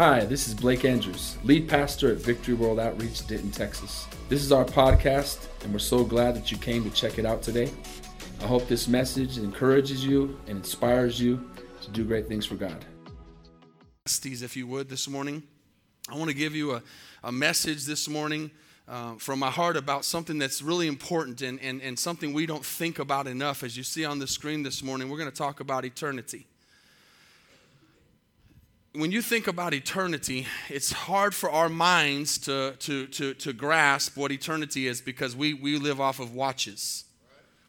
Hi, this is Blake Andrews, lead pastor at Victory World Outreach, Denton, Texas. This is our podcast, and we're so glad that you came to check it out today. I hope this message encourages you and inspires you to do great things for God. If you would, this morning, I want to give you a, a message this morning uh, from my heart about something that's really important and, and, and something we don't think about enough. As you see on the screen this morning, we're going to talk about eternity. When you think about eternity, it's hard for our minds to, to, to, to grasp what eternity is because we, we live off of watches.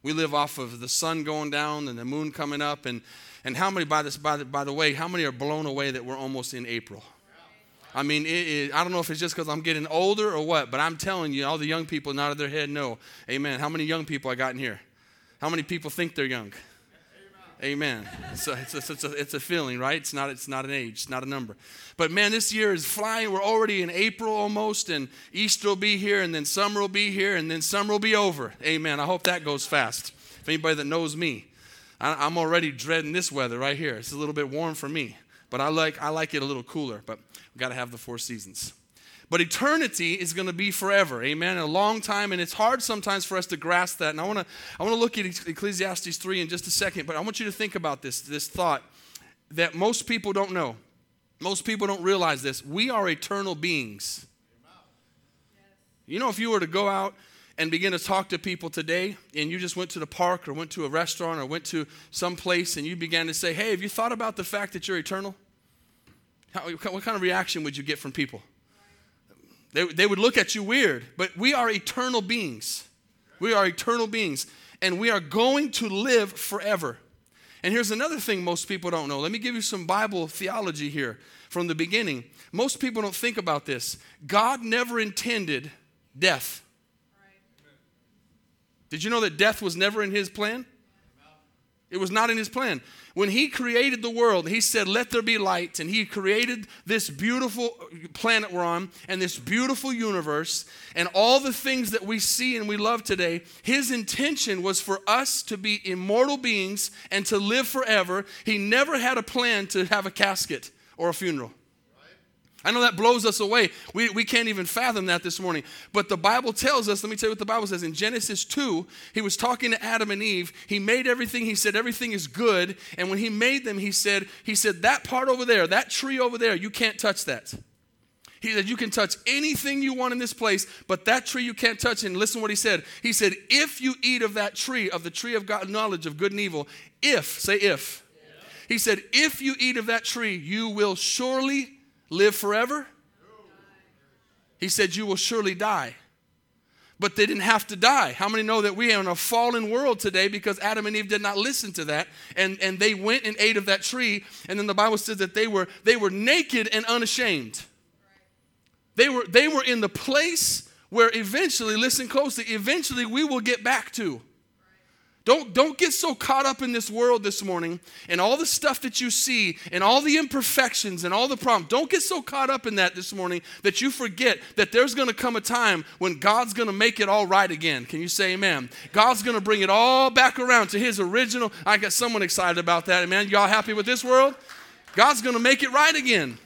We live off of the sun going down and the moon coming up. And, and how many, by, this, by, the, by the way, how many are blown away that we're almost in April? I mean, it, it, I don't know if it's just because I'm getting older or what, but I'm telling you, all the young people nodded their head no. Amen. How many young people I got in here? How many people think they're young? Amen. So it's, a, it's, a, it's a feeling, right? It's not, it's not an age, it's not a number. But man, this year is flying. We're already in April almost, and Easter will be here, and then summer will be here, and then summer will be over. Amen. I hope that goes fast. If anybody that knows me, I, I'm already dreading this weather right here. It's a little bit warm for me, but I like, I like it a little cooler. But We've got to have the four seasons. But eternity is going to be forever, amen, a long time, and it's hard sometimes for us to grasp that. And I want to I want to look at Ecclesiastes 3 in just a second, but I want you to think about this, this thought that most people don't know. Most people don't realize this. We are eternal beings. You know, if you were to go out and begin to talk to people today, and you just went to the park or went to a restaurant or went to some place and you began to say, Hey, have you thought about the fact that you're eternal? How, what kind of reaction would you get from people? They, they would look at you weird, but we are eternal beings. We are eternal beings, and we are going to live forever. And here's another thing most people don't know. Let me give you some Bible theology here from the beginning. Most people don't think about this. God never intended death. Did you know that death was never in his plan? It was not in his plan. When he created the world, he said, Let there be light. And he created this beautiful planet we're on and this beautiful universe and all the things that we see and we love today. His intention was for us to be immortal beings and to live forever. He never had a plan to have a casket or a funeral. I know that blows us away. We, we can't even fathom that this morning. But the Bible tells us, let me tell you what the Bible says. In Genesis 2, he was talking to Adam and Eve. He made everything, he said everything is good. And when he made them, he said, he said, that part over there, that tree over there, you can't touch that. He said, You can touch anything you want in this place, but that tree you can't touch. And listen what he said. He said, If you eat of that tree, of the tree of God, knowledge of good and evil, if, say if. He said, If you eat of that tree, you will surely live forever? He said, You will surely die. But they didn't have to die. How many know that we are in a fallen world today because Adam and Eve did not listen to that and, and they went and ate of that tree? And then the Bible says that they were, they were naked and unashamed. They were, they were in the place where eventually, listen closely, eventually we will get back to. Don't, don't get so caught up in this world this morning and all the stuff that you see and all the imperfections and all the problems. Don't get so caught up in that this morning that you forget that there's going to come a time when God's going to make it all right again. Can you say amen? God's going to bring it all back around to his original. I got someone excited about that. Amen. Y'all happy with this world? God's going to make it right again.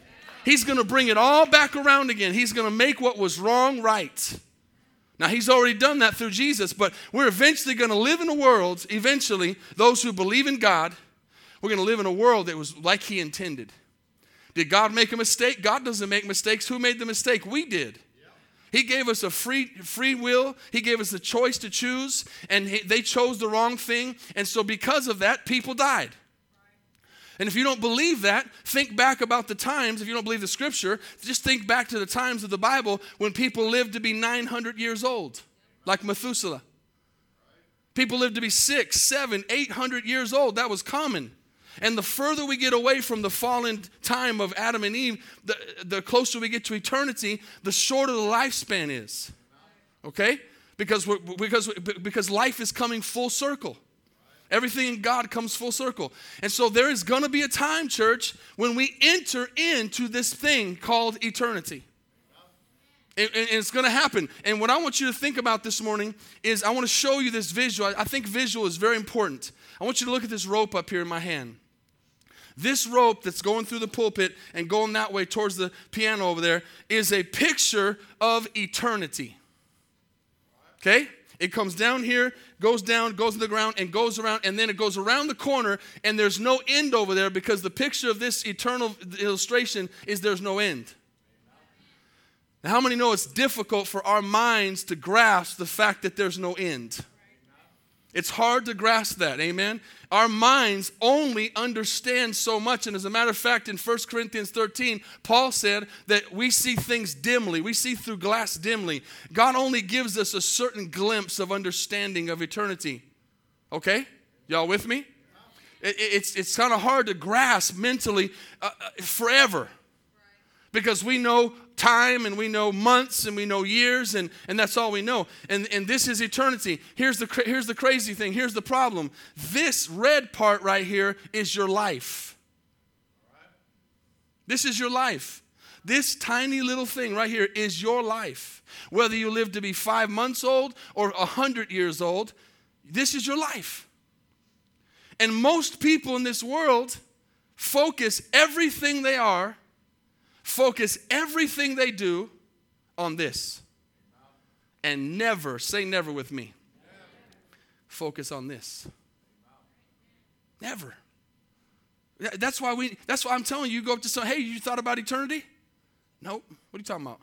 He's going to bring it all back around again. He's going to make what was wrong right. Now, he's already done that through Jesus, but we're eventually going to live in a world, eventually, those who believe in God, we're going to live in a world that was like he intended. Did God make a mistake? God doesn't make mistakes. Who made the mistake? We did. He gave us a free, free will. He gave us the choice to choose, and he, they chose the wrong thing. And so, because of that, people died. And if you don't believe that, think back about the times, if you don't believe the scripture, just think back to the times of the Bible when people lived to be 900 years old, like Methuselah. People lived to be six, seven, eight hundred years old. That was common. And the further we get away from the fallen time of Adam and Eve, the, the closer we get to eternity, the shorter the lifespan is. Okay? Because, because, because life is coming full circle. Everything in God comes full circle. And so there is going to be a time, church, when we enter into this thing called eternity. And, it's going to happen. And what I want you to think about this morning is I want to show you this visual. I think visual is very important. I want you to look at this rope up here in my hand. This rope that's going through the pulpit and going that way towards the piano over there is a picture of eternity. Okay? It comes down here, goes down, goes to the ground, and goes around, and then it goes around the corner, and there's no end over there because the picture of this eternal illustration is there's no end. Now, how many know it's difficult for our minds to grasp the fact that there's no end? It's hard to grasp that, amen? Our minds only understand so much. And as a matter of fact, in 1 Corinthians 13, Paul said that we see things dimly, we see through glass dimly. God only gives us a certain glimpse of understanding of eternity. Okay? Y'all with me? it's it's kind of hard to grasp mentally uh, uh forever because we know time and we know months and we know years and, and that's all we know. And, and this is eternity. Here's the, here's the crazy thing. Here's the problem. This red part right here is your life. This is your life. This tiny little thing right here is your life. Whether you live to be five months old or a hundred years old, this is your life. And most people in this world focus everything they are focus everything they do on this. And never, say never with me, focus on this. Never. That's why we, that's why I'm telling you, you go up to someone, hey, you thought about eternity? Nope. What are you talking about?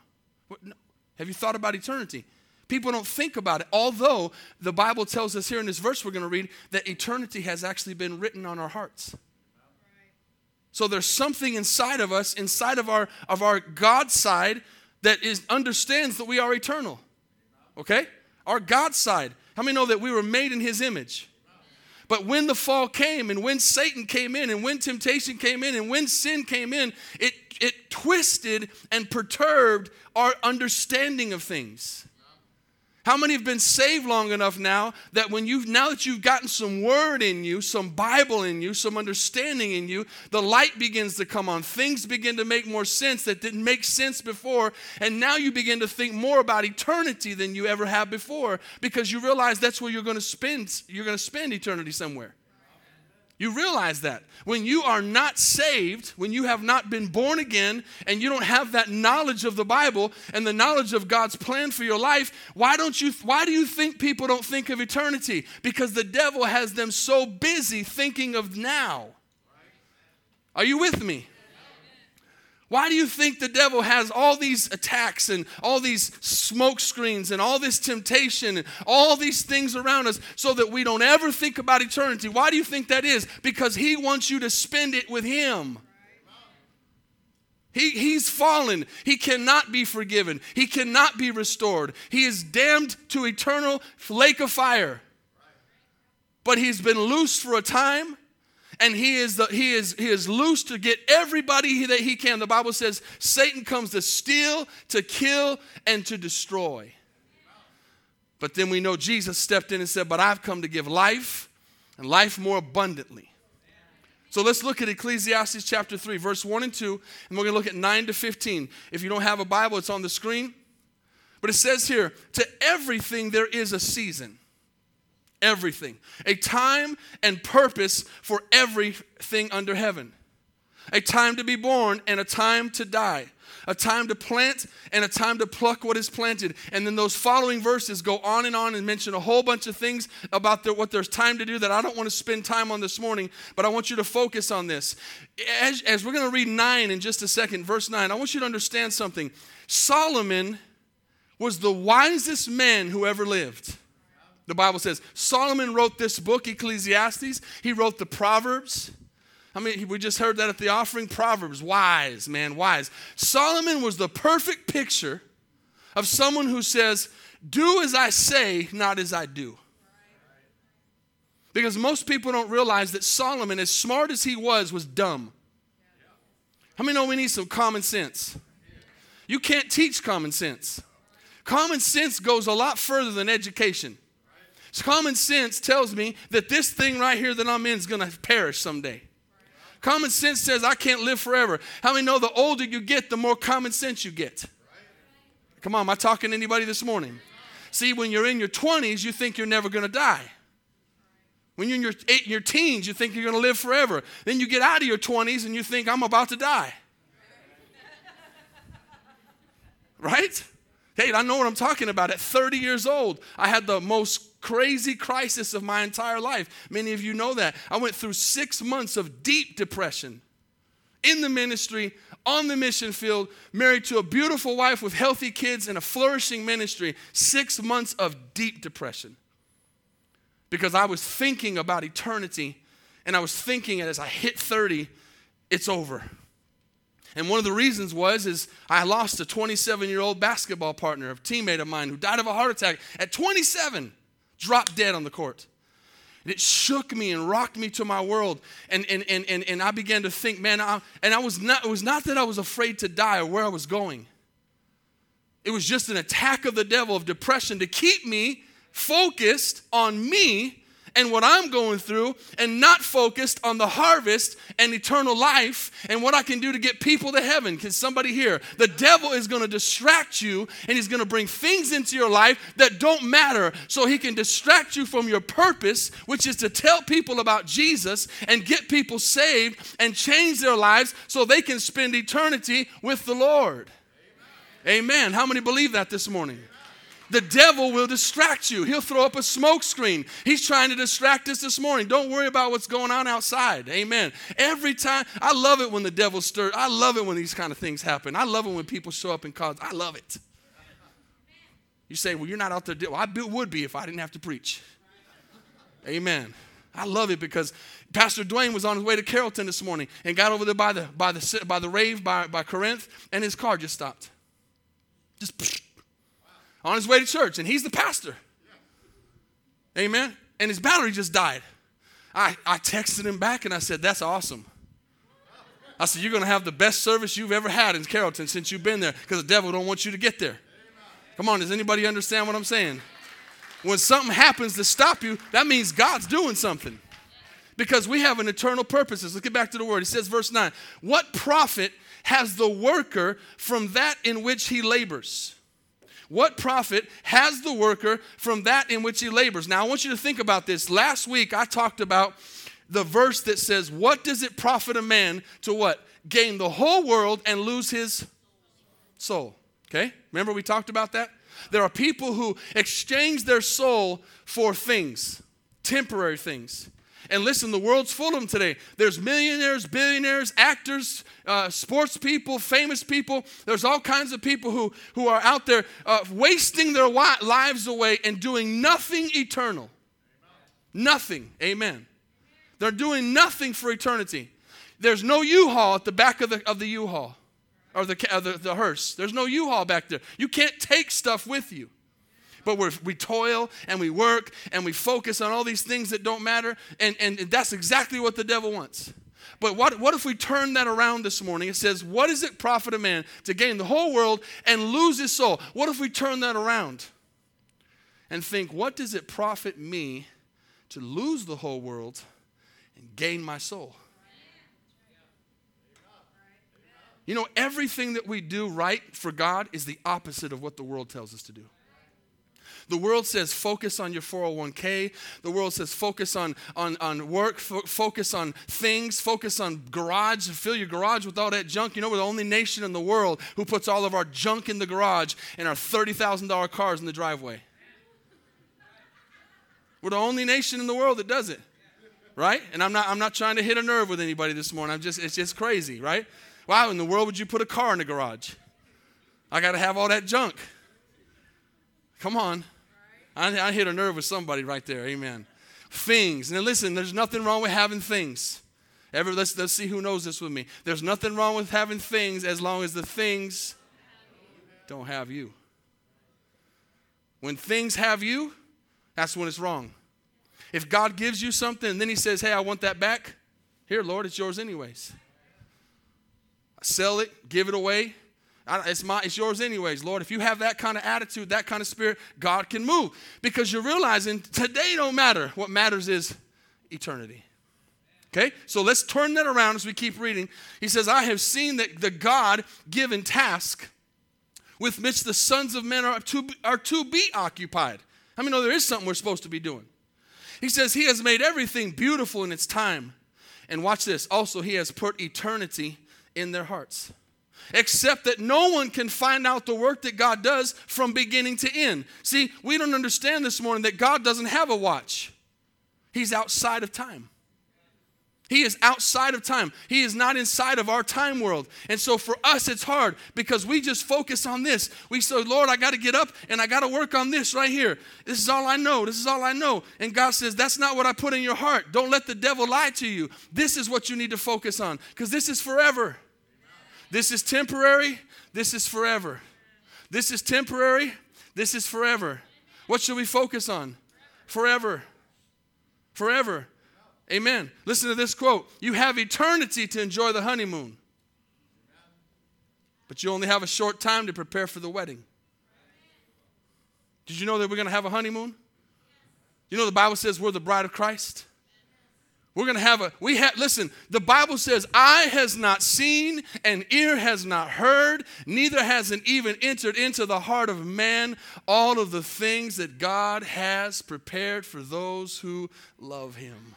What, no. Have you thought about eternity? People don't think about it. Although the Bible tells us here in this verse we're going to read that eternity has actually been written on our hearts. So there's something inside of us, inside of our of our God side, that is understands that we are eternal. Okay? Our God side. How many know that we were made in his image? But when the fall came and when Satan came in and when temptation came in and when sin came in, it, it twisted and perturbed our understanding of things. How many have been saved long enough now that when you've now that you've gotten some word in you, some Bible in you, some understanding in you, the light begins to come on. Things begin to make more sense that didn't make sense before, and now you begin to think more about eternity than you ever have before because you realize that's where you're going to spend you're going to spend eternity somewhere. You realize that. When you are not saved, when you have not been born again, and you don't have that knowledge of the Bible and the knowledge of God's plan for your life, why don't you why do you think people don't think of eternity? Because the devil has them so busy thinking of now. Are you with me? Why do you think the devil has all these attacks and all these smoke screens and all this temptation and all these things around us so that we don't ever think about eternity? Why do you think that is? Because he wants you to spend it with him. He, he's fallen. He cannot be forgiven. He cannot be restored. He is damned to eternal lake of fire. But he's been loose for a time and he is, the, he, is, he is loose to get everybody that he can. The Bible says Satan comes to steal, to kill, and to destroy. But then we know Jesus stepped in and said, But I've come to give life and life more abundantly. So let's look at Ecclesiastes chapter 3, verse 1 and 2, and we're going to look at 9 to 15. If you don't have a Bible, it's on the screen. But it says here, To everything there is a season everything, a time and purpose for everything under heaven, a time to be born and a time to die. A time to plant and a time to pluck what is planted. And then those following verses go on and on and mention a whole bunch of things about what there's time to do that I don't want to spend time on this morning, but I want you to focus on this. As, as we're going to read 9 in just a second, verse 9, I want you to understand something. Solomon was the wisest man who ever lived. The Bible says Solomon wrote this book, Ecclesiastes. He wrote the Proverbs. I mean, we just heard that at the offering. Proverbs, wise, man, wise. Solomon was the perfect picture of someone who says, Do as I say, not as I do. Because most people don't realize that Solomon, as smart as he was, was dumb. How many know we need some common sense? You can't teach common sense. Common sense goes a lot further than education. Common sense tells me that this thing right here that I'm in is going to perish someday. Common sense says I can't live forever. How many know the older you get, the more common sense you get? Come on, am I talking to anybody this morning? See, when you're in your 20s, you think you're never going to die. When you're in your, eight, your teens, you think you're going to live forever. Then you get out of your 20s and you think, I'm about to die. right? Hey, I know what I'm talking about. At 30 years old, I had the most crazy crisis of my entire life. Many of you know that. I went through six months of deep depression in the ministry, on the mission field, married to a beautiful wife with healthy kids and a flourishing ministry. Six months of deep depression because I was thinking about eternity and I was thinking as I hit 30, it's over. And one of the reasons was is I lost a 27 year old basketball partner, a teammate of mine who died of a heart attack at 27, dropped dead on the court. And it shook me and rocked me to my world. And, and, and, and, and I began to think, man, I, and I was not, it was not that I was afraid to die or where I was going. It was just an attack of the devil of depression to keep me focused on me and what I'm going through and not focused on the harvest and eternal life and what I can do to get people to heaven. Can somebody hear? The devil is going to distract you and he's going to bring things into your life that don't matter so he can distract you from your purpose, which is to tell people about Jesus and get people saved and change their lives so they can spend eternity with the Lord. Amen. Amen. How many believe that this morning? The devil will distract you. He'll throw up a smoke screen. He's trying to distract us this morning. Don't worry about what's going on outside. Amen. Every time, I love it when the devil stirs. I love it when these kind of things happen. I love it when people show up in cars. I love it. You say, well, you're not out there. Well, I would be if I didn't have to preach. Amen. I love it because Pastor Dwayne was on his way to Carrollton this morning and got over there by the by the by the rave by, by Corinth, and his car just stopped. Just on his way to church, and he's the pastor. Amen. And his battery just died. I, I texted him back and I said, That's awesome. I said, You're going to have the best service you've ever had in Carrollton since you've been there because the devil don't want you to get there. Come on, does anybody understand what I'm saying? When something happens to stop you, that means God's doing something. Because we have an eternal purpose. Let's get back to the word. He says, verse 9, What profit has the worker from that in which he labors? What profit has the worker from that in which he labors? Now, I want you to think about this. Last week, I talked about the verse that says, What does it profit a man to what? Gain the whole world and lose his soul. Okay? Remember we talked about that? There are people who exchange their soul for things, temporary things. And listen, the world's full of them today. There's millionaires, billionaires, actors, uh, sports people, famous people. There's all kinds of people who, who are out there uh, wasting their lives away and doing nothing eternal. Amen. Nothing. Amen. They're doing nothing for eternity. There's no U-Haul at the back of the, of the U-Haul or the, uh, the, the hearse. There's no U-Haul back there. You can't take stuff with you but we we toil and we work and we focus on all these things that don't matter. And, and that's exactly what the devil wants. But what, what if we turn that around this morning? It says, What does it profit a man to gain the whole world and lose his soul? What if we turn that around and think, What does it profit me to lose the whole world and gain my soul? You know, everything that we do right for God is the opposite of what the world tells us to do. The world says focus on your 401k. The world says focus on, on, on work, fo- focus on things, focus on garage, fill your garage with all that junk. You know, we're the only nation in the world who puts all of our junk in the garage and our $30,000 cars in the driveway. We're the only nation in the world that does it. Right? And I'm not, I'm not trying to hit a nerve with anybody this morning. I'm just, it's just crazy, right? Why in the world would you put a car in the garage? I got to have all that junk. Come on. I, I hit a nerve with somebody right there. Amen. Things. Now listen, there's nothing wrong with having things. Let's, let's see who knows this with me. There's nothing wrong with having things as long as the things don't have you. When things have you, that's when it's wrong. If God gives you something and then He says, Hey, I want that back, here, Lord, it's yours anyways. I Sell it, give it away, it's, my, it's yours anyways, Lord. If you have that kind of attitude, that kind of spirit, God can move. Because you're realizing today don't matter. What matters is eternity. Okay? So let's turn that around as we keep reading. He says, I have seen that the God given task with which the sons of men are to, are to be occupied. I mean, no, there is something we're supposed to be doing. He says, He has made everything beautiful in its time. And watch this. Also, He has put eternity in their hearts. Except that no one can find out the work that God does from beginning to end. See, we don't understand this morning that God doesn't have a watch, He's outside of time. He is outside of time. He is not inside of our time world. And so for us, it's hard because we just focus on this. We say, Lord, I got to get up and I got to work on this right here. This is all I know. This is all I know. And God says, That's not what I put in your heart. Don't let the devil lie to you. This is what you need to focus on because this is forever. This is temporary. This is forever. This is temporary. This is forever. What should we focus on? Forever. Forever. Amen. Listen to this quote You have eternity to enjoy the honeymoon, but you only have a short time to prepare for the wedding. Did you know that we're going to have a honeymoon? You know the Bible says we're the bride of Christ? We're going to have a, we have, listen, the Bible says, eye has not seen and ear has not heard, neither has it even entered into the heart of man all of the things that God has prepared for those who love him.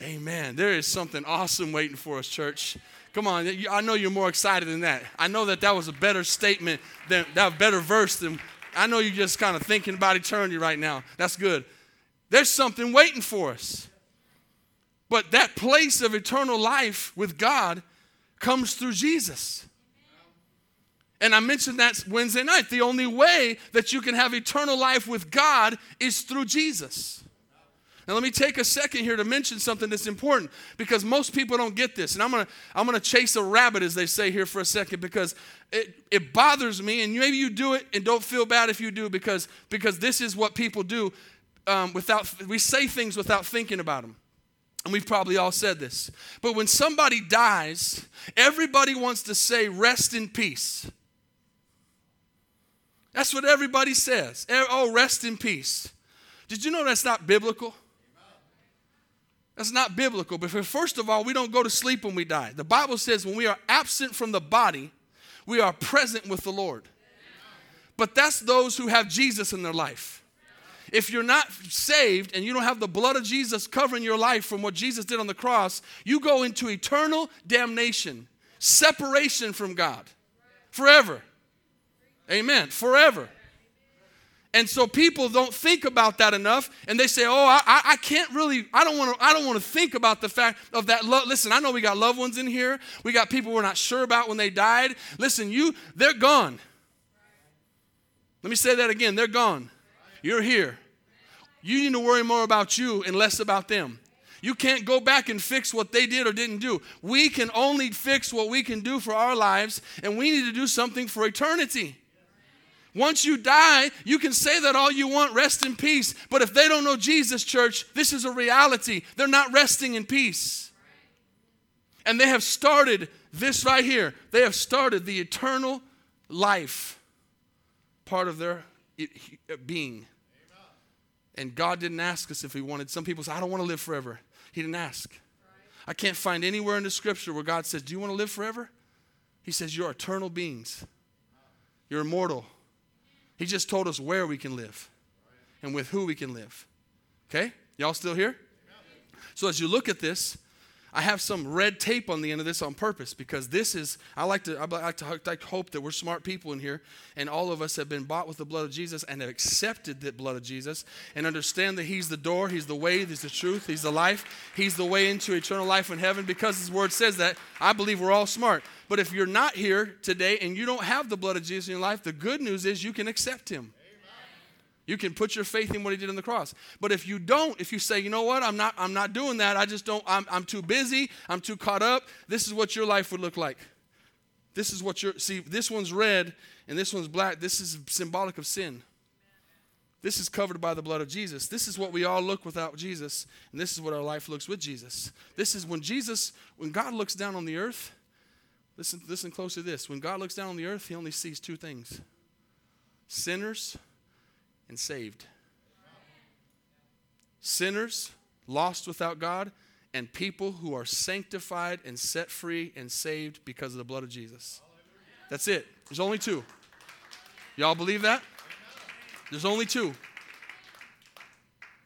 Amen. There is something awesome waiting for us, church. Come on, I know you're more excited than that. I know that that was a better statement than that better verse than I know you're just kind of thinking about eternity right now. That's good. There's something waiting for us. But that place of eternal life with God comes through Jesus. And I mentioned that Wednesday night. The only way that you can have eternal life with God is through Jesus. Now, let me take a second here to mention something that's important because most people don't get this. And I'm going to I'm to chase a rabbit, as they say here, for a second because it, it bothers me. And maybe you do it and don't feel bad if you do because, because this is what people do um, without, we say things without thinking about them. And we've probably all said this. But when somebody dies, everybody wants to say, rest in peace. That's what everybody says. Oh, rest in peace. Did you know that's not biblical? That's not biblical. But first of all, we don't go to sleep when we die. The Bible says when we are absent from the body, we are present with the Lord. But that's those who have Jesus in their life. If you're not saved and you don't have the blood of Jesus covering your life from what Jesus did on the cross, you go into eternal damnation, separation from God forever. Amen. Forever. And so people don't think about that enough, and they say, "Oh, I, I can't really. I don't want to. I don't want to think about the fact of that love." Listen, I know we got loved ones in here. We got people we're not sure about when they died. Listen, you, they're gone. Let me say that again. They're gone. You're here. You need to worry more about you and less about them. You can't go back and fix what they did or didn't do. We can only fix what we can do for our lives, and we need to do something for eternity. Once you die, you can say that all you want, rest in peace. But if they don't know Jesus, church, this is a reality. They're not resting in peace. And they have started this right here. They have started the eternal life part of their being. And God didn't ask us if we wanted. Some people say, I don't want to live forever. He didn't ask. I can't find anywhere in the scripture where God says, Do you want to live forever? He says, You're eternal beings. You're immortal. He just told us where we can live and with who we can live. Okay? Y'all still here? So as you look at this, I have some red tape on the end of this on purpose because this is, I like to, I like to, to hope that we're smart people in here and all of us have been bought with the blood of Jesus and have accepted the blood of Jesus and understand that He's the door, He's the way, He's the truth, He's the life, He's the way into eternal life in heaven. Because His word says that, I believe we're all smart. But if you're not here today and you don't have the blood of Jesus in your life, the good news is you can accept Him. You can put your faith in what he did on the cross. But if you don't, if you say, you know what, I'm not, I'm not doing that, I just don't, I'm, I'm too busy, I'm too caught up, this is what your life would look like. This is what your, see, this one's red and this one's black. This is symbolic of sin. This is covered by the blood of Jesus. This is what we all look without Jesus, and this is what our life looks with Jesus. This is when Jesus, when God looks down on the earth, listen, listen close to this. When God looks down on the earth, he only sees two things sinners and saved. Sinners, lost without God, and people who are sanctified and set free and saved because of the blood of Jesus. That's it. There's only two. Y'all believe that? There's only two.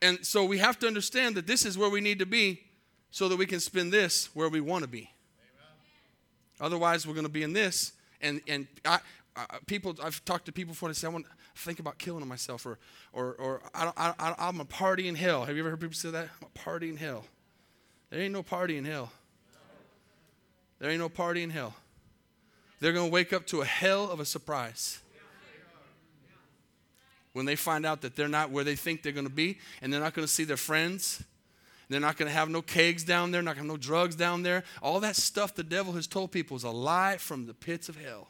And so we have to understand that this is where we need to be so that we can spend this where we want to be. Otherwise, we're going to be in this. And, and I, I, people, I've talked to people before, they say, I want to think about killing myself, or, or, or I I'm a party in hell. Have you ever heard people say that? I'm a party in hell. There ain't no party in hell. There ain't no party in hell. They're going to wake up to a hell of a surprise when they find out that they're not where they think they're going to be and they're not going to see their friends they're not going to have no kegs down there, not going to have no drugs down there. All that stuff the devil has told people is a lie from the pits of hell.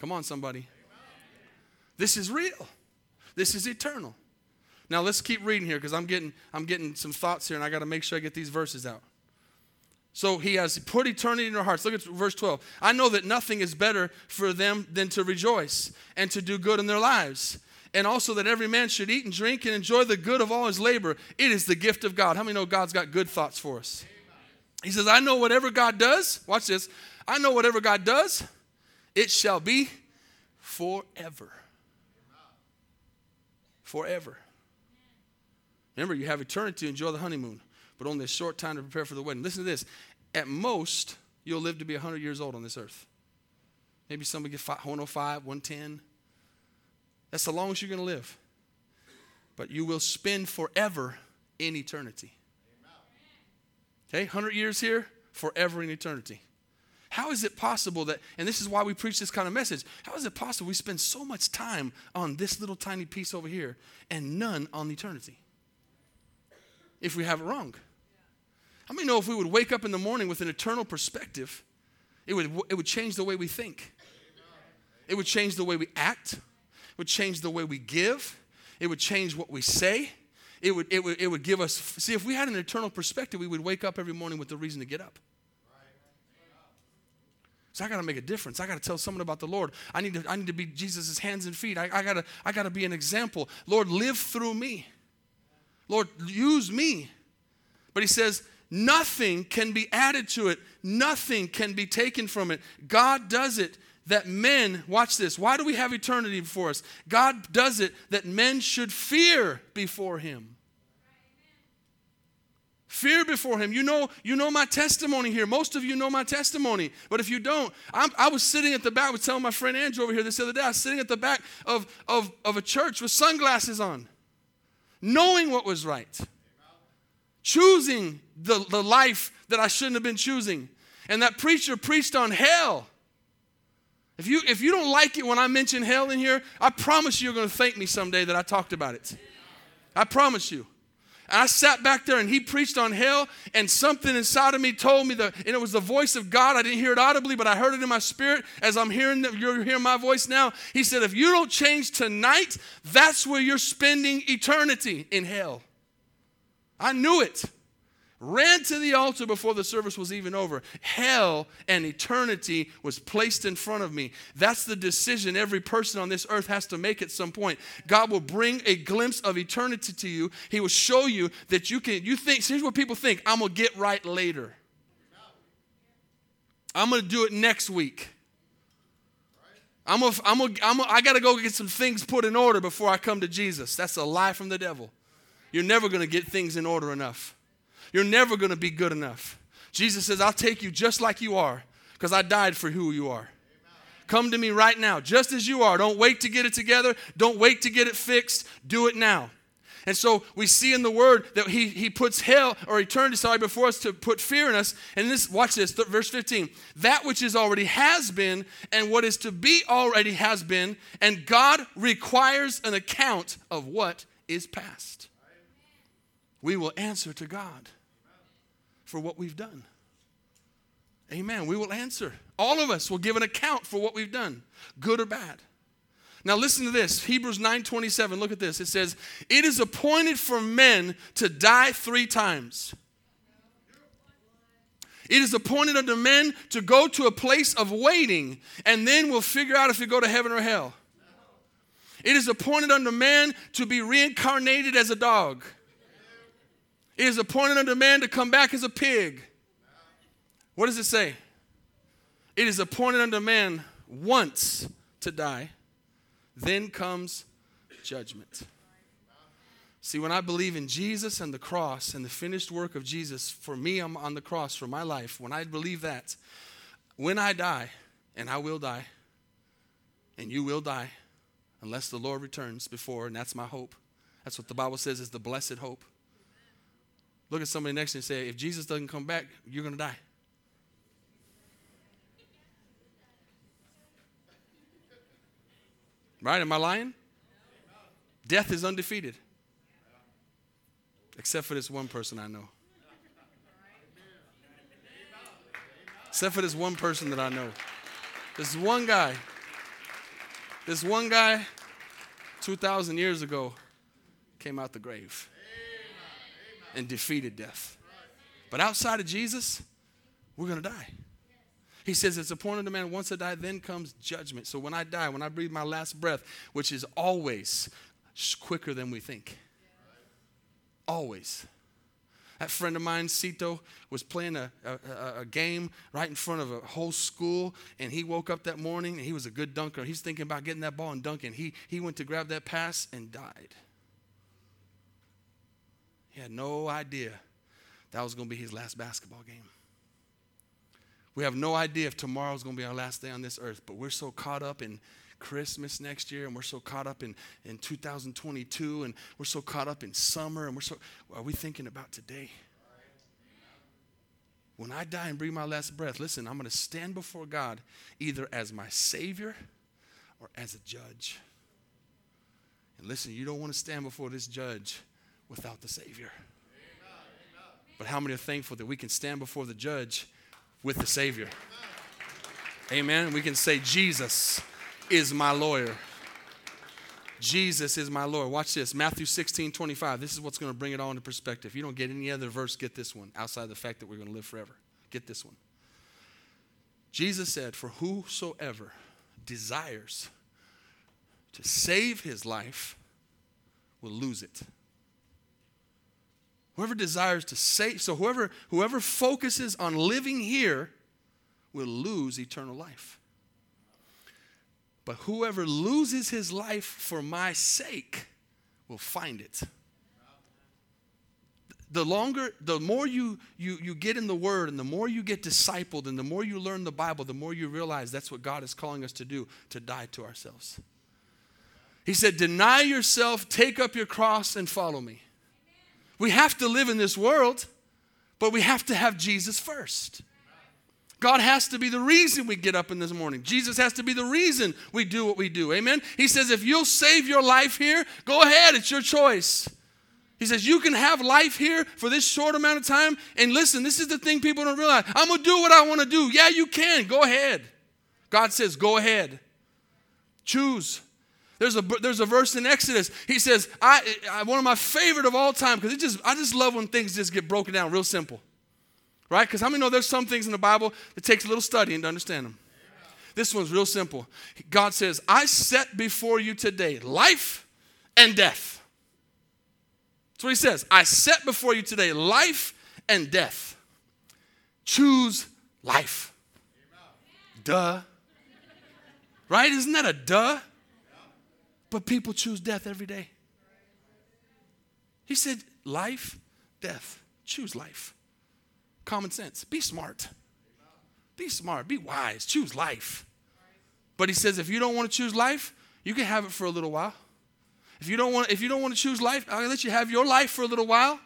Come on, somebody. This is real. This is eternal. Now let's keep reading here because I'm getting I'm getting some thoughts here, and I got to make sure I get these verses out. So he has put eternity in our hearts. Look at verse 12. I know that nothing is better for them than to rejoice and to do good in their lives and also that every man should eat and drink and enjoy the good of all his labor. It is the gift of God. How many know God's got good thoughts for us? He says, I know whatever God does, watch this, I know whatever God does, it shall be forever. Forever. Remember, you have eternity to enjoy the honeymoon, but only a short time to prepare for the wedding. Listen to this. At most, you'll live to be 100 years old on this earth. Maybe somebody get 105, 110. That's the longest you're going to live. But you will spend forever in eternity. Okay, 100 years here, forever in eternity. How is it possible that, and this is why we preach this kind of message, how is it possible we spend so much time on this little tiny piece over here and none on eternity? If we have it wrong. How many know if we would wake up in the morning with an eternal perspective, it would, it would change the way we think, it would change the way we act, It would change the way we give, it would change what we say. It would, it, would, it would give us, see, if we had an eternal perspective, we would wake up every morning with the reason to get up. So I got to make a difference. I got to tell someone about the Lord. I need to, I need to be Jesus' hands and feet. I, I got to I gotta be an example. Lord, live through me. Lord, use me. But he says, nothing can be added to it, nothing can be taken from it. God does it that men, watch this, why do we have eternity before us? God does it that men should fear before him. Fear before him. You know, you know my testimony here. Most of you know my testimony. But if you don't, I'm, i was sitting at the back. I was telling my friend Andrew over here this other day. I was sitting at the back of, of, of a church with sunglasses on, knowing what was right, choosing the, the life that I shouldn't have been choosing. And that preacher preached on hell. If you, if you don't like it when I mention hell in here, I promise you you're going to thank me someday that I talked about it. I promise you. I sat back there and he preached on hell, and something inside of me told me that, and it was the voice of God. I didn't hear it audibly, but I heard it in my spirit as I'm hearing that you're hearing my voice now. He said, If you don't change tonight, that's where you're spending eternity in hell. I knew it ran to the altar before the service was even over. Hell and eternity was placed in front of me. That's the decision every person on this earth has to make at some point. God will bring a glimpse of eternity to you. He will show you that you can, you think, here's what people think I'm going to get right later. I'm going to do it next week. I'm gonna, I'm gonna, I'm gonna, got to go get some things put in order before I come to Jesus. That's a lie from the devil. You're never going to get things in order enough. You're never going to be good enough. Jesus says, I'll take you just like you are because I died for who you are. Come to me right now, just as you are. Don't wait to get it together. Don't wait to get it fixed. Do it now. And so we see in the word that he, he puts hell or eternity, sorry, before us to put fear in us. And this, watch this, th- verse 15. That which is already has been and what is to be already has been, and God requires an account of what is past. We will answer to God for what we've done. Amen. We will answer. All of us will give an account for what we've done, good or bad. Now listen to this. Hebrews 9:27. Look at this. It says, "It is appointed for men to die 3 times." It is appointed unto men to go to a place of waiting, and then we'll figure out if we go to heaven or hell. It is appointed unto man to be reincarnated as a dog. It is appointed unto man to come back as a pig. What does it say? It is appointed unto man once to die, then comes judgment. See, when I believe in Jesus and the cross and the finished work of Jesus, for me, I'm on the cross for my life. When I believe that, when I die, and I will die, and you will die, unless the Lord returns before, and that's my hope. That's what the Bible says is the blessed hope. Look at somebody next to you and say, if Jesus doesn't come back, you're going to die. Right? Am I lying? Death is undefeated. Except for this one person I know. Except for this one person that I know. This one guy. This one guy, 2,000 years ago, came out the grave and defeated death. But outside of Jesus, we're going to die. He says it's appointed to man once I die, then comes judgment. So when I die, when I breathe my last breath, which is always quicker than we think, always. That friend of mine, Cito, was playing a, a, a, game right in front of a whole school, and he woke up that morning and he was a good dunker. He's thinking about getting that ball and dunking. He, he went to grab that pass and died. He had no idea that was going to be his last basketball game. We have no idea if tomorrow is going to be our last day on this earth, but we're so caught up in Christmas next year, and we're so caught up in, in 2022, and we're so caught up in summer, and we're so, are we thinking about today? When I die and breathe my last breath, listen, I'm going to stand before God either as my Savior or as a judge. And listen, you don't want to stand before this judge without the Savior. But how many are thankful that we can stand before the judge with the Savior. Amen. We can say, Jesus is my lawyer. Jesus is my Lord. Watch this Matthew 16 25. This is what's going to bring it all into perspective. If you don't get any other verse, get this one outside the fact that we're going to live forever. Get this one. Jesus said, For whosoever desires to save his life will lose it. Whoever desires to save, so whoever whoever focuses on living here will lose eternal life. But whoever loses his life for my sake will find it. The longer, the more you, you, you get in the Word and the more you get discipled and the more you learn the Bible, the more you realize that's what God is calling us to do to die to ourselves. He said, Deny yourself, take up your cross, and follow me. We have to live in this world, but we have to have Jesus first. God has to be the reason we get up in this morning. Jesus has to be the reason we do what we do. Amen. He says, if you'll save your life here, go ahead, it's your choice. He says, you can have life here for this short amount of time. And listen, this is the thing people don't realize. I'm going to do what I want to do. Yeah, you can. Go ahead. God says, go ahead. Choose. There's a, there's a verse in Exodus. He says, I, I one of my favorite of all time, because it just I just love when things just get broken down real simple. Right? Because how many know there's some things in the Bible that takes a little studying to understand them? This one's real simple. God says, I set before you today life and death. That's what he says. I set before you today life and death. Choose life. Duh. Right? Isn't that a duh? But people choose death every day. He said, life, death. Choose life. Common sense. Be smart. Be smart. Be wise. Choose life. But he says, if you don't want to choose life, you can have it for a little while. If you don't want, if you don't want to choose life, I'll let you have your life for a little while.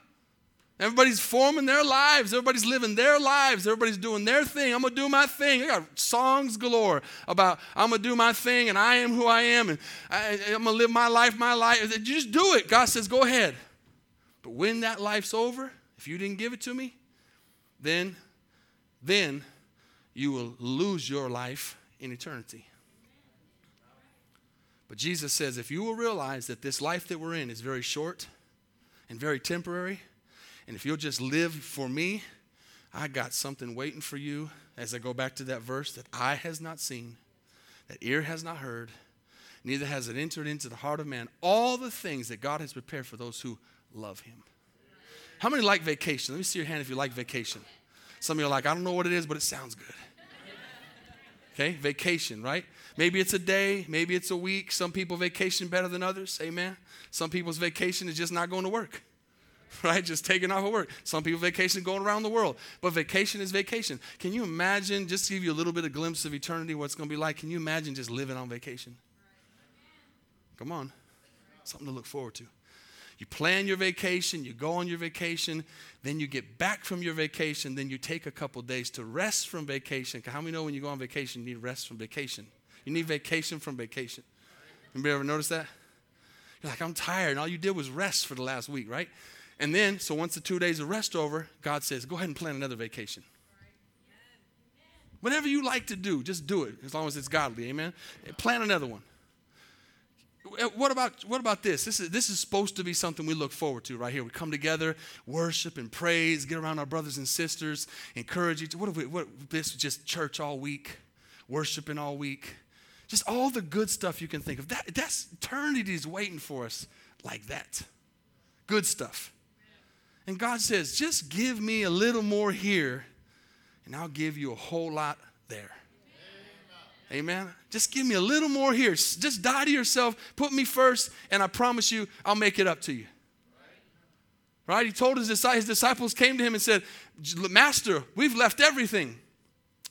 Everybody's forming their lives. Everybody's living their lives. Everybody's doing their thing. I'm going to do my thing. I got songs galore about I'm going to do my thing and I am who I am and I, am going to live my life, my life. Just do it. God says, go ahead. But when that life's over, if you didn't give it to me, then, then you will lose your life in eternity. But Jesus says, if you will realize that this life that we're in is very short and very temporary, and if you'll just live for me, I got something waiting for you as I go back to that verse that eye has not seen, that ear has not heard, neither has it entered into the heart of man. All the things that God has prepared for those who love him. How many like vacation? Let me see your hand if you like vacation. Some of you are like, I don't know what it is, but it sounds good. Okay, vacation, right? Maybe it's a day, maybe it's a week. Some people vacation better than others. Amen. Some people's vacation is just not going to work. Right? Just taking off of work. Some people vacation going around the world. But vacation is vacation. Can you imagine, just to give you a little bit of glimpse of eternity, what it's going to be like? Can you imagine just living on vacation? Come on. Something to look forward to. You plan your vacation, you go on your vacation, then you get back from your vacation, then you take a couple days to rest from vacation. How many know when you go on vacation, you need rest from vacation? You need vacation from vacation. Anybody ever notice that? You're like, I'm tired, and all you did was rest for the last week, right? And then, so once the two days of rest over, God says, go ahead and plan another vacation. Whatever you like to do, just do it, as long as it's godly, amen? Plan another one. Uh, what about what about this? This is this is supposed to be something we look forward to right here. We come together, worship and praise, get around our brothers and sisters, encourage each. Other. What if we? What this just church all week, worshiping all week, just all the good stuff you can think of. That that's eternity is waiting for us like that. Good stuff. And God says, just give me a little more here, and I'll give you a whole lot there. Amen. Just give me a little more here. Just die to yourself. Put me first, and I promise you, I'll make it up to you. Right? He told his disciples, his disciples came to him and said, Master, we've left everything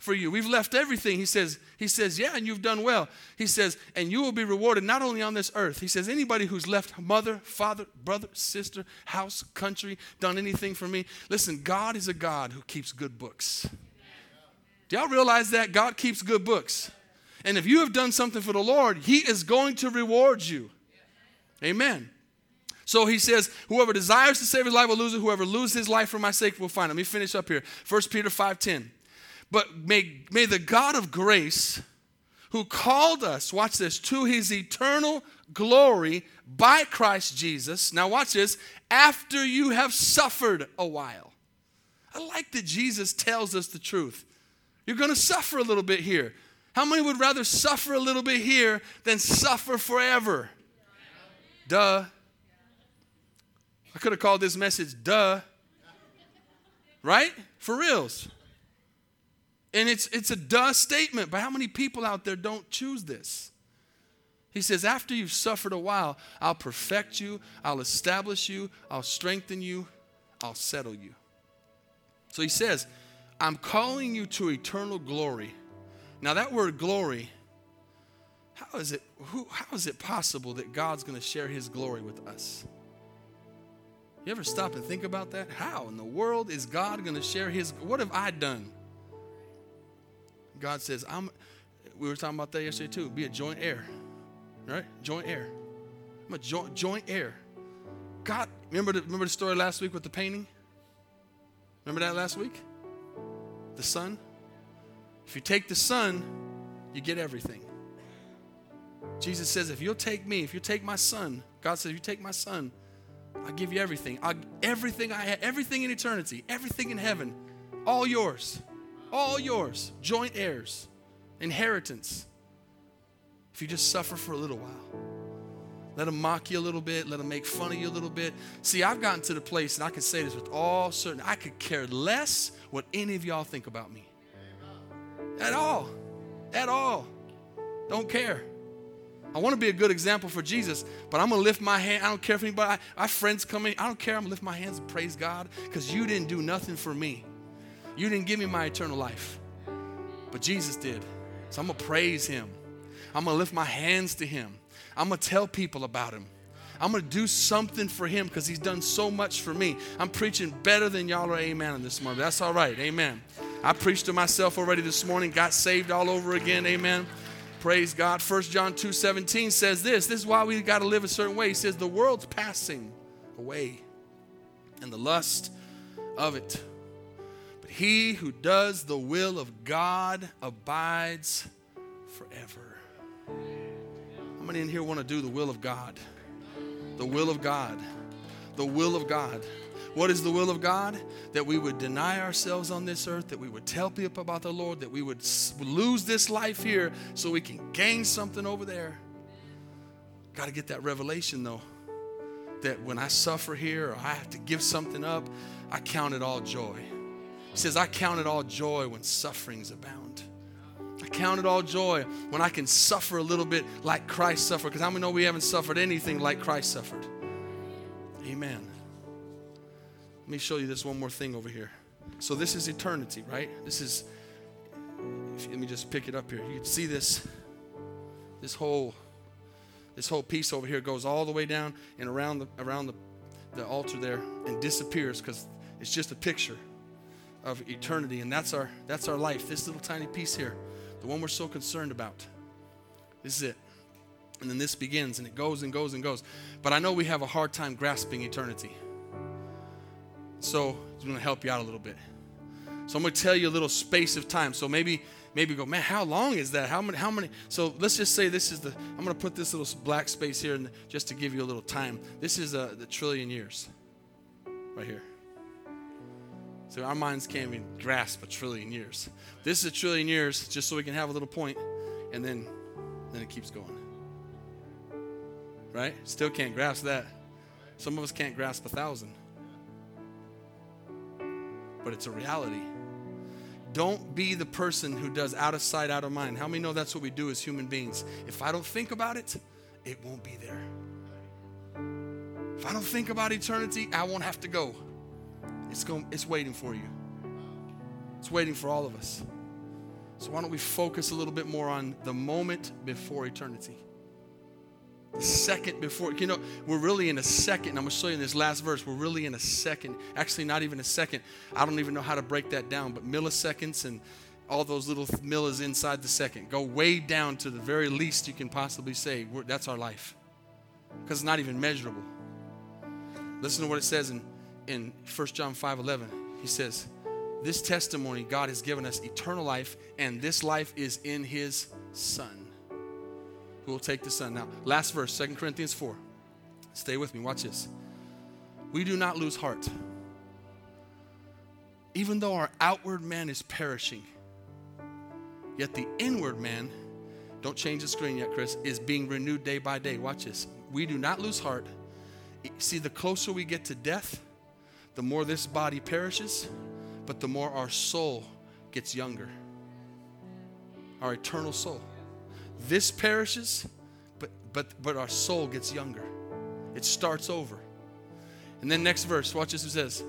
for you. We've left everything. He says, he says, Yeah, and you've done well. He says, and you will be rewarded not only on this earth. He says, anybody who's left mother, father, brother, sister, house, country, done anything for me. Listen, God is a God who keeps good books. Do y'all realize that? God keeps good books. And if you have done something for the Lord, He is going to reward you. Amen. So he says, Whoever desires to save his life will lose it. Whoever loses his life for my sake will find it. Let me finish up here. 1 Peter 5:10. But may, may the God of grace, who called us, watch this, to his eternal glory by Christ Jesus. Now, watch this, after you have suffered a while. I like that Jesus tells us the truth. You're going to suffer a little bit here. How many would rather suffer a little bit here than suffer forever? Duh. I could have called this message duh. Right? For reals. And it's it's a duh statement, but how many people out there don't choose this? He says, after you've suffered a while, I'll perfect you, I'll establish you, I'll strengthen you, I'll settle you. So he says, I'm calling you to eternal glory now, that word glory, how is it, who, how is it possible that God's going to share his glory with us? You ever stop and think about that? How in the world is God going to share his what have I done? God says, I'm we were talking about that yesterday too. Be a joint heir. Right? Joint heir. I'm a joint joint heir. God, remember the, remember the story last week with the painting? Remember that last week? The son? If you take the Son, you get everything. Jesus says, if you'll take me, if you take my son, God says, if you take my son, I'll give you everything. I'll, everything I have, everything in eternity, everything in heaven, all yours. All yours. Joint heirs, inheritance. If you just suffer for a little while. Let them mock you a little bit. Let them make fun of you a little bit. See, I've gotten to the place, and I can say this with all certain, I could care less what any of y'all think about me. At all. At all. Don't care. I want to be a good example for Jesus, but I'm going to lift my hand. I don't care if anybody, I, friends come in. I don't care. I'm going to lift my hands and praise God because you didn't do nothing for me. You didn't give me my eternal life, but Jesus did. So I'm going to praise Him. I'm going to lift my hands to Him. I'm going to tell people about Him. I'm going to do something for Him because He's done so much for me. I'm preaching better than y'all are amen this morning. That's all right. Amen. I preached to myself already this morning, got saved all over again. Amen. Praise God. 1 John 2 17 says this. This is why we got to live a certain way. He says, The world's passing away and the lust of it. He who does the will of God abides forever. How many in here want to do the will of God? The will of God. The will of God. What is the will of God? That we would deny ourselves on this earth, that we would tell people about the Lord, that we would lose this life here so we can gain something over there. Got to get that revelation though. That when I suffer here or I have to give something up, I count it all joy. He says, I count it all joy when sufferings abound. I count it all joy when I can suffer a little bit like Christ suffered. Because how many know we haven't suffered anything like Christ suffered? Amen. Let me show you this one more thing over here. So this is eternity, right? This is. Let me just pick it up here. You can see this. This whole. This whole piece over here goes all the way down and around the around the, the altar there and disappears because it's just a picture of eternity, and that's our that's our life. This little tiny piece here, the one we're so concerned about. This is it. And then this begins and it goes and goes and goes. But I know we have a hard time grasping eternity. So I'm going to help you out a little bit. So I'm going to tell you a little space of time. So maybe maybe go, man, how long is that? How many? How many? So let's just say this is the. I'm going to put this little black space here, and just to give you a little time. This is uh, the trillion years, right here. Our minds can't even grasp a trillion years. This is a trillion years, just so we can have a little point, and then then it keeps going. Right? Still can't grasp that. Some of us can't grasp a thousand but it's a reality. Don't be the person who does out of sight, out of mind. How many know that's what we do as human beings? If I don't think about it, it won't be there. If I don't think about eternity, I won't have to go. It's going it's waiting for you. It's waiting for all of us. So why don't we focus a little bit more on the moment before eternity? The second before, you know, we're really in a second. I'm going to show you in this last verse. We're really in a second. Actually, not even a second. I don't even know how to break that down, but milliseconds and all those little millis inside the second. Go way down to the very least you can possibly say. We're, that's our life. Because it's not even measurable. Listen to what it says in, in 1 John 5 11. He says, This testimony God has given us eternal life, and this life is in His Son who will take the Son. Now, last verse, 2 Corinthians 4. Stay with me, watch this. We do not lose heart. Even though our outward man is perishing, yet the inward man, don't change the screen yet, Chris, is being renewed day by day. Watch this. We do not lose heart. See, the closer we get to death, the more this body perishes, but the more our soul gets younger. Our eternal soul. This perishes, but but but our soul gets younger. It starts over. And then next verse, watch this it says,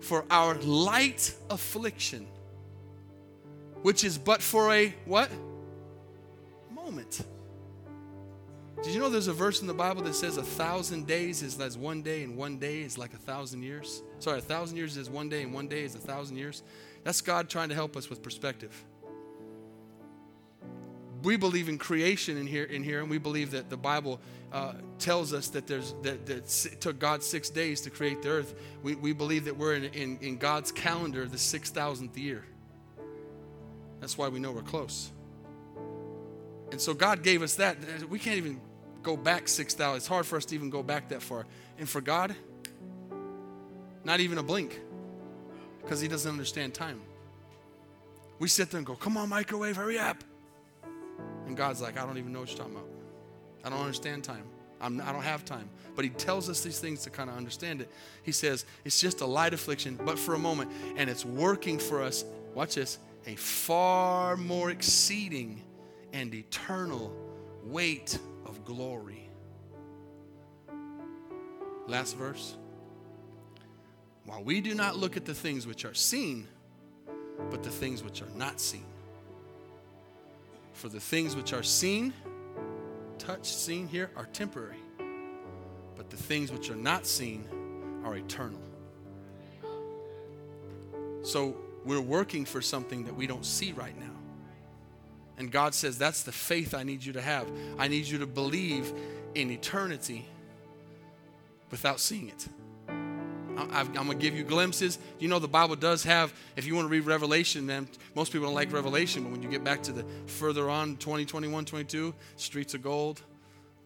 For our light affliction, which is but for a what? Moment. Did you know there's a verse in the Bible that says a thousand days is as one day, and one day is like a thousand years? Sorry, a thousand years is one day, and one day is a thousand years. That's God trying to help us with perspective we believe in creation in here, in here, and we believe that the Bible uh, tells us that there's that, that it took God six days to create the earth. We, we believe that we're in, in, in God's calendar the six thousandth year. That's why we know we're close. And so God gave us that. We can't even go back six thousand. It's hard for us to even go back that far. And for God, not even a blink, because He doesn't understand time. We sit there and go, "Come on, microwave, hurry up." And God's like, I don't even know what you're talking about. I don't understand time. I'm, I do not have time. But He tells us these things to kind of understand it. He says, it's just a light affliction, but for a moment. And it's working for us, watch this, a far more exceeding and eternal weight glory. Last verse. While we do not look at the things which are seen, but the things which are not seen. For the things which are seen, touched, seen here, are temporary. But the things which are not seen are eternal. So we're working for something that we don't see right now. And God says, That's the faith I need you to have. I need you to believe in eternity without seeing it. I'm going to give you glimpses. You know, the Bible does have, if you want to read Revelation, man, most people don't like Revelation, but when you get back to the further on, 20, 21, 22, streets of gold,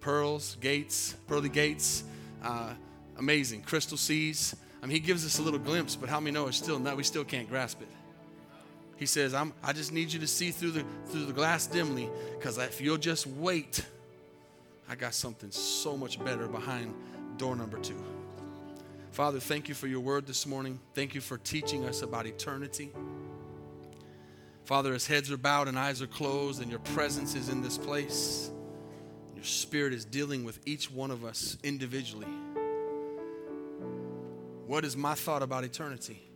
pearls, gates, pearly gates, uh, amazing, crystal seas. I mean, he gives us a little glimpse, but how many know it's still we still can't grasp it. He says, I'm, I just need you to see through the, through the glass dimly, because if you'll just wait, I got something so much better behind door number two. Father, thank you for your word this morning. Thank you for teaching us about eternity. Father, as heads are bowed and eyes are closed, and your presence is in this place, your spirit is dealing with each one of us individually. What is my thought about eternity?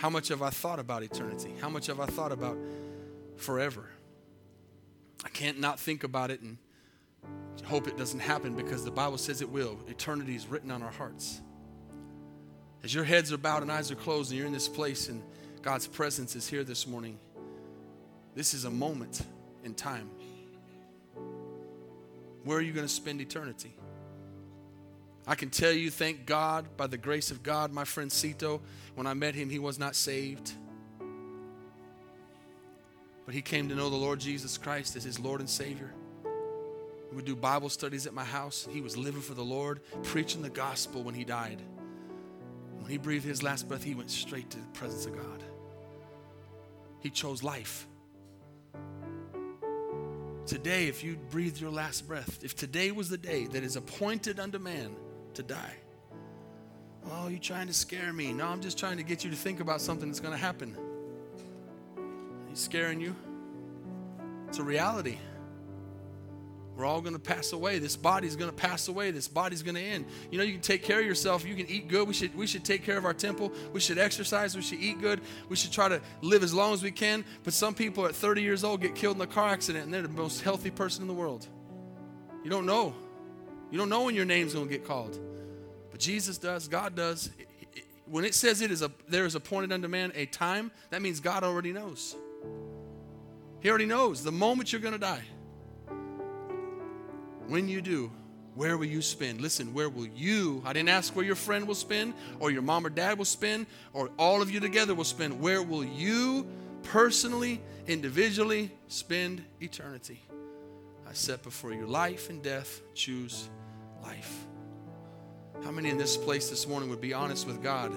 How much have I thought about eternity? How much have I thought about forever? I can't not think about it and hope it doesn't happen because the Bible says it will. Eternity is written on our hearts. As your heads are bowed and eyes are closed, and you're in this place and God's presence is here this morning, this is a moment in time. Where are you going to spend eternity? I can tell you, thank God, by the grace of God, my friend Cito, when I met him, he was not saved. But he came to know the Lord Jesus Christ as his Lord and Savior. We would do Bible studies at my house. He was living for the Lord, preaching the gospel when he died. When he breathed his last breath, he went straight to the presence of God. He chose life. Today, if you breathe your last breath, if today was the day that is appointed unto man, to die. Oh, you're trying to scare me? No, I'm just trying to get you to think about something that's going to happen. He's scaring you. It's a reality. We're all going to pass away. This body's going to pass away. This body's going to end. You know, you can take care of yourself. You can eat good. We should, we should take care of our temple. We should exercise. We should eat good. We should try to live as long as we can. But some people at 30 years old get killed in a car accident and they're the most healthy person in the world. You don't know. You don't know when your name's going to get called. But Jesus does, God does. When it says it is a there is appointed unto man a time, that means God already knows. He already knows the moment you're going to die. When you do, where will you spend? Listen, where will you? I didn't ask where your friend will spend, or your mom or dad will spend, or all of you together will spend. Where will you personally, individually spend eternity? I set before you life and death. Choose life. How many in this place this morning would be honest with God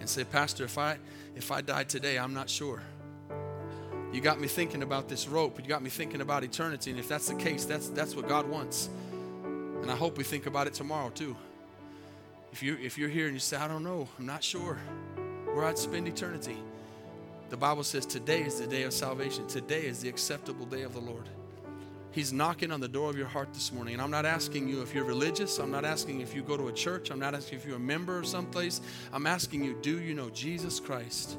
and say, Pastor, if I if I died today, I'm not sure. You got me thinking about this rope. You got me thinking about eternity. And if that's the case, that's that's what God wants. And I hope we think about it tomorrow too. If you if you're here and you say, I don't know, I'm not sure where I'd spend eternity. The Bible says today is the day of salvation. Today is the acceptable day of the Lord. He's knocking on the door of your heart this morning. And I'm not asking you if you're religious. I'm not asking if you go to a church. I'm not asking if you're a member of someplace. I'm asking you, do you know Jesus Christ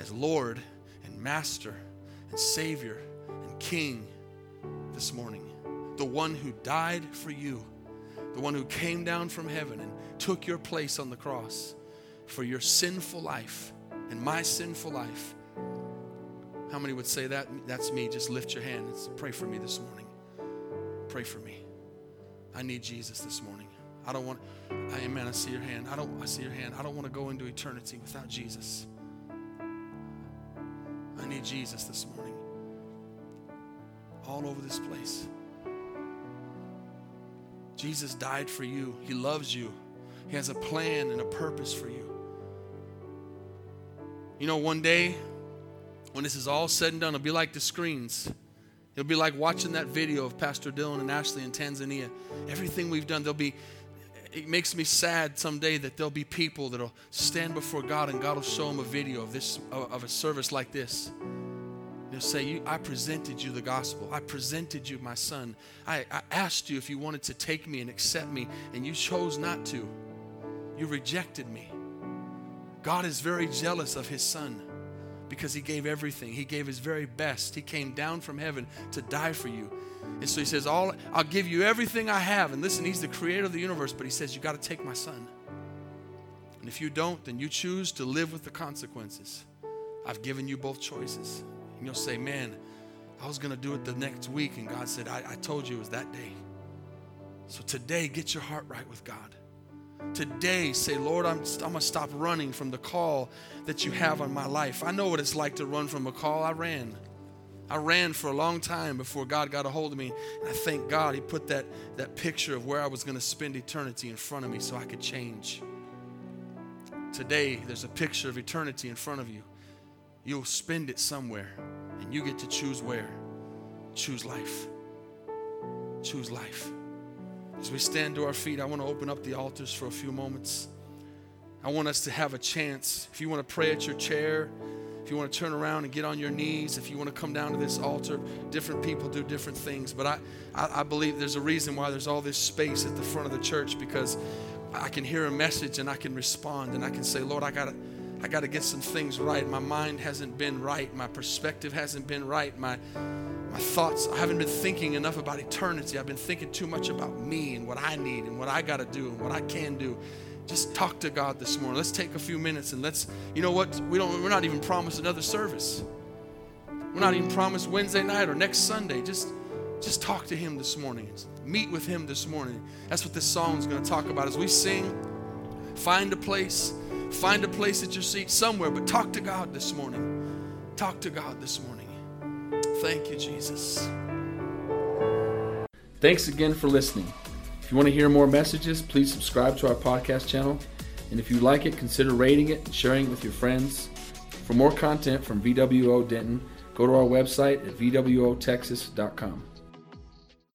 as Lord and Master and Savior and King this morning? The one who died for you, the one who came down from heaven and took your place on the cross for your sinful life and my sinful life. How many would say that? That's me. Just lift your hand and pray for me this morning. Pray for me. I need Jesus this morning. I don't want, amen. I see your hand. I don't, I see your hand. I don't want to go into eternity without Jesus. I need Jesus this morning. All over this place. Jesus died for you. He loves you. He has a plan and a purpose for you. You know, one day when this is all said and done, it'll be like the screens. It'll be like watching that video of Pastor Dylan and Ashley in Tanzania. Everything we've done, there'll be, it makes me sad someday that there'll be people that'll stand before God and God will show them a video of this, of a service like this. They'll say, I presented you the gospel. I presented you my son. I, I asked you if you wanted to take me and accept me, and you chose not to. You rejected me. God is very jealous of his son because he gave everything. He gave his very best. He came down from heaven to die for you. And so he says, All I'll give you everything I have. And listen, he's the creator of the universe, but he says, You got to take my son. And if you don't, then you choose to live with the consequences. I've given you both choices. And you'll say, Man, I was going to do it the next week. And God said, I, I told you it was that day. So today, get your heart right with God. Today, say, Lord, I'm, I'm going to stop running from the call that you have on my life. I know what it's like to run from a call. I ran. I ran for a long time before God got a hold of me. And I thank God He put that, that picture of where I was going to spend eternity in front of me so I could change. Today, there's a picture of eternity in front of you. You'll spend it somewhere, and you get to choose where. Choose life. Choose life. As we stand to our feet, I want to open up the altars for a few moments. I want us to have a chance. If you want to pray at your chair, if you want to turn around and get on your knees, if you want to come down to this altar, different people do different things. But I, I, I believe there's a reason why there's all this space at the front of the church because I can hear a message and I can respond and I can say, Lord, I got to. I got to get some things right. My mind hasn't been right. My perspective hasn't been right. My my thoughts, I haven't been thinking enough about eternity. I've been thinking too much about me and what I need and what I got to do and what I can do just talk to God this morning. Let's take a few minutes and let's, you know what? We don't, we're not even promised another service. We're not even promised Wednesday night or next Sunday. Just, just talk to Him this morning. Meet with Him this morning. That's what this song is going to talk about. As we sing, find a place, find a place at your seat somewhere, but talk to God this morning. Talk to God this morning. Thank you, Jesus. Thanks again for listening. If you want to hear more messages, please subscribe to our podcast channel. And if you like it, consider rating it and sharing it with your friends. For more content from VWO Denton, go to our website at VWOTexas.com.